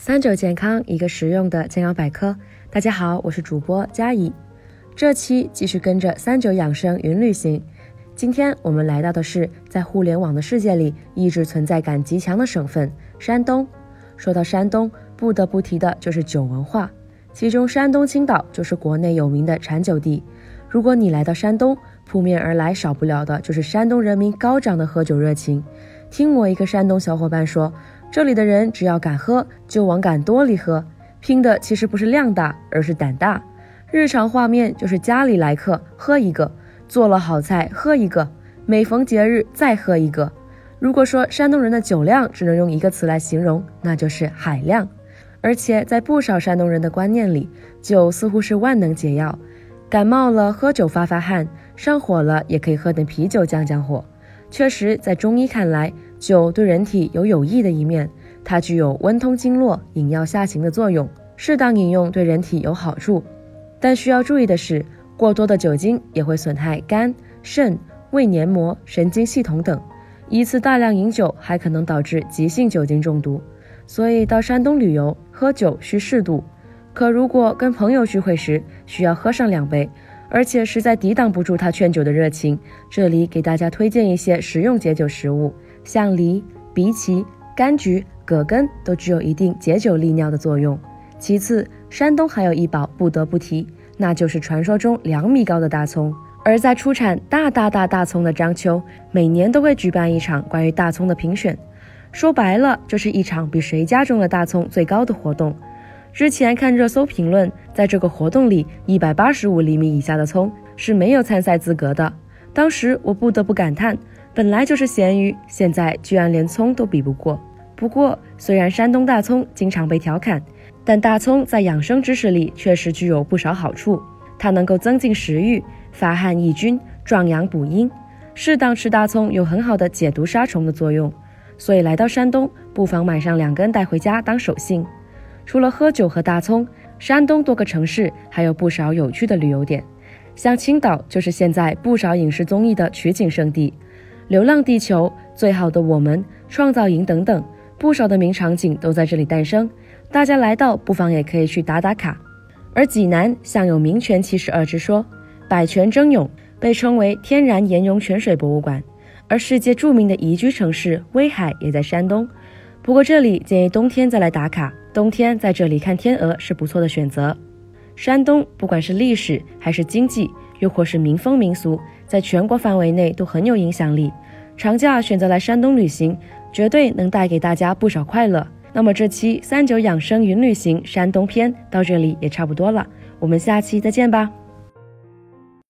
三九健康，一个实用的健康百科。大家好，我是主播佳怡。这期继续跟着三九养生云旅行。今天我们来到的是在互联网的世界里一直存在感极强的省份——山东。说到山东，不得不提的就是酒文化，其中山东青岛就是国内有名的产酒地。如果你来到山东，扑面而来少不了的就是山东人民高涨的喝酒热情。听我一个山东小伙伴说。这里的人只要敢喝，就往敢多里喝，拼的其实不是量大，而是胆大。日常画面就是家里来客喝一个，做了好菜喝一个，每逢节日再喝一个。如果说山东人的酒量只能用一个词来形容，那就是海量。而且在不少山东人的观念里，酒似乎是万能解药，感冒了喝酒发发汗，上火了也可以喝点啤酒降降火。确实，在中医看来。酒对人体有有益的一面，它具有温通经络、引药下行的作用，适当饮用对人体有好处。但需要注意的是，过多的酒精也会损害肝、肾、胃黏膜、神经系统等。一次大量饮酒还可能导致急性酒精中毒。所以到山东旅游喝酒需适度，可如果跟朋友聚会时需要喝上两杯，而且实在抵挡不住他劝酒的热情，这里给大家推荐一些实用解酒食物。像梨、荸荠、柑橘、葛根都具有一定解酒利尿的作用。其次，山东还有一宝不得不提，那就是传说中两米高的大葱。而在出产大大大大葱的章丘，每年都会举办一场关于大葱的评选。说白了，就是一场比谁家种的大葱最高的活动。之前看热搜评论，在这个活动里，一百八十五厘米以下的葱是没有参赛资格的。当时我不得不感叹。本来就是咸鱼，现在居然连葱都比不过。不过，虽然山东大葱经常被调侃，但大葱在养生知识里确实具有不少好处。它能够增进食欲、发汗抑菌、壮阳补阴。适当吃大葱有很好的解毒杀虫的作用，所以来到山东，不妨买上两根带回家当手信。除了喝酒和大葱，山东多个城市还有不少有趣的旅游点，像青岛就是现在不少影视综艺的取景圣地。《流浪地球》、最好的我们、创造营等等，不少的名场景都在这里诞生。大家来到不妨也可以去打打卡。而济南享有“名泉七十二”之说，百泉争涌，被称为天然岩溶泉水博物馆。而世界著名的宜居城市威海也在山东，不过这里建议冬天再来打卡，冬天在这里看天鹅是不错的选择。山东不管是历史还是经济，又或是民风民俗。在全国范围内都很有影响力，长假选择来山东旅行，绝对能带给大家不少快乐。那么这期三九养生云旅行山东篇到这里也差不多了，我们下期再见吧。